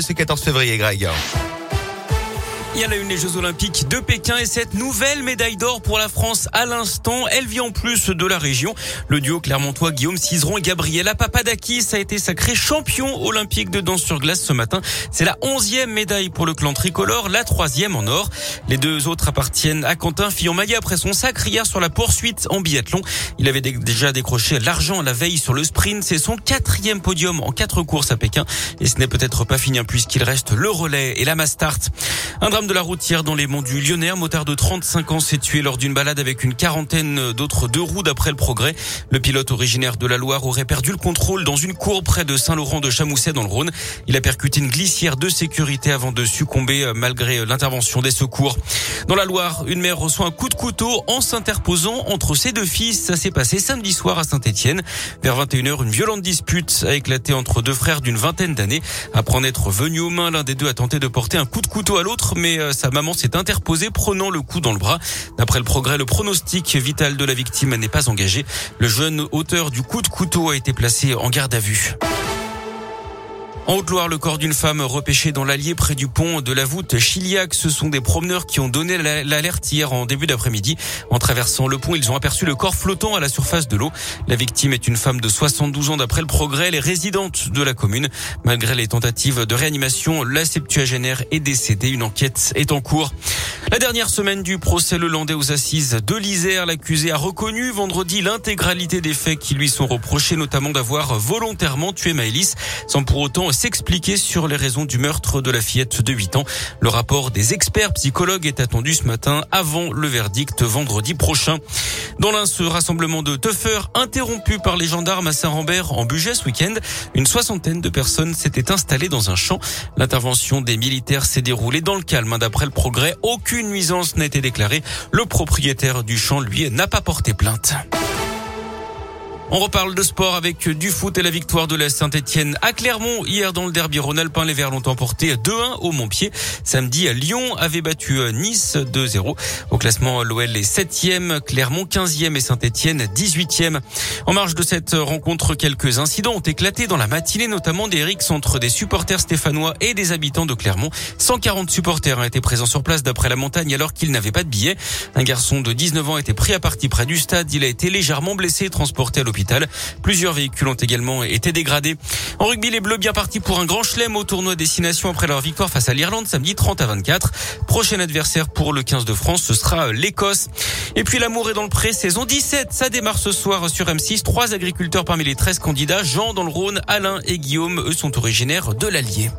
Ce 14 février, Greg. Il y a la une des Jeux Olympiques de Pékin et cette nouvelle médaille d'or pour la France à l'instant. Elle vient en plus de la région. Le duo clermontois Guillaume Cizeron et Gabriela Papadakis a été sacré champion olympique de danse sur glace ce matin. C'est la onzième médaille pour le clan tricolore, la troisième en or. Les deux autres appartiennent à Quentin Fillon-Maillet après son sacre hier sur la poursuite en biathlon. Il avait déjà décroché l'argent la veille sur le sprint. C'est son quatrième podium en quatre courses à Pékin. Et ce n'est peut-être pas fini puisqu'il reste le relais et la Mastart. Un drame de la routière dans les monts du Lyonnais. Un motard de 35 ans s'est tué lors d'une balade avec une quarantaine d'autres deux roues d'après le progrès. Le pilote originaire de la Loire aurait perdu le contrôle dans une cour près de Saint-Laurent de Chamousset dans le Rhône. Il a percuté une glissière de sécurité avant de succomber euh, malgré l'intervention des secours. Dans la Loire, une mère reçoit un coup de couteau en s'interposant entre ses deux fils. Ça s'est passé samedi soir à Saint-Etienne. Vers 21h, une violente dispute a éclaté entre deux frères d'une vingtaine d'années. Après en être venu aux mains, l'un des deux a tenté de porter un coup de couteau à l'autre, mais euh, sa maman s'est interposée, prenant le coup dans le bras. D'après le progrès, le pronostic vital de la victime n'est pas engagé. Le jeune auteur du coup de couteau a été placé en garde à vue. En Haute-Loire, le corps d'une femme repêchée dans l'Allier près du pont de la voûte Chiliac. Ce sont des promeneurs qui ont donné l'alerte hier en début d'après-midi. En traversant le pont, ils ont aperçu le corps flottant à la surface de l'eau. La victime est une femme de 72 ans d'après le progrès. Elle est résidente de la commune. Malgré les tentatives de réanimation, la septuagénaire est décédée. Une enquête est en cours. La dernière semaine du procès Lelandais aux assises de l'Isère, l'accusé a reconnu vendredi l'intégralité des faits qui lui sont reprochés, notamment d'avoir volontairement tué Maëlys, sans pour autant s'expliquer sur les raisons du meurtre de la fillette de 8 ans. Le rapport des experts psychologues est attendu ce matin avant le verdict vendredi prochain. Dans l'un, ce rassemblement de teufeurs interrompu par les gendarmes à Saint-Rambert en budget ce week-end, une soixantaine de personnes s'étaient installées dans un champ. L'intervention des militaires s'est déroulée dans le calme. D'après le progrès, aucune aucune nuisance n'a été déclarée. Le propriétaire du champ, lui, n'a pas porté plainte. On reparle de sport avec du foot et la victoire de la Saint-Etienne à Clermont. Hier dans le derby Rhône-Alpin, les Verts l'ont emporté 2-1 au Montpied. Samedi, Lyon avait battu Nice 2-0. Au classement, l'OL est 7e, Clermont 15e et Saint-Etienne 18e. En marge de cette rencontre, quelques incidents ont éclaté dans la matinée, notamment des rixes entre des supporters stéphanois et des habitants de Clermont. 140 supporters ont été présents sur place d'après la montagne alors qu'ils n'avaient pas de billets. Un garçon de 19 ans a été pris à partie près du stade. Il a été légèrement blessé et transporté à l'hôpital. Plusieurs véhicules ont également été dégradés. En rugby, les Bleus bien partis pour un grand chelem au tournoi Destination après leur victoire face à l'Irlande samedi 30 à 24. Prochain adversaire pour le 15 de France, ce sera l'Écosse. Et puis l'amour est dans le pré, saison 17. Ça démarre ce soir sur M6. Trois agriculteurs parmi les 13 candidats, Jean dans le Rhône, Alain et Guillaume, eux sont originaires de l'Allier.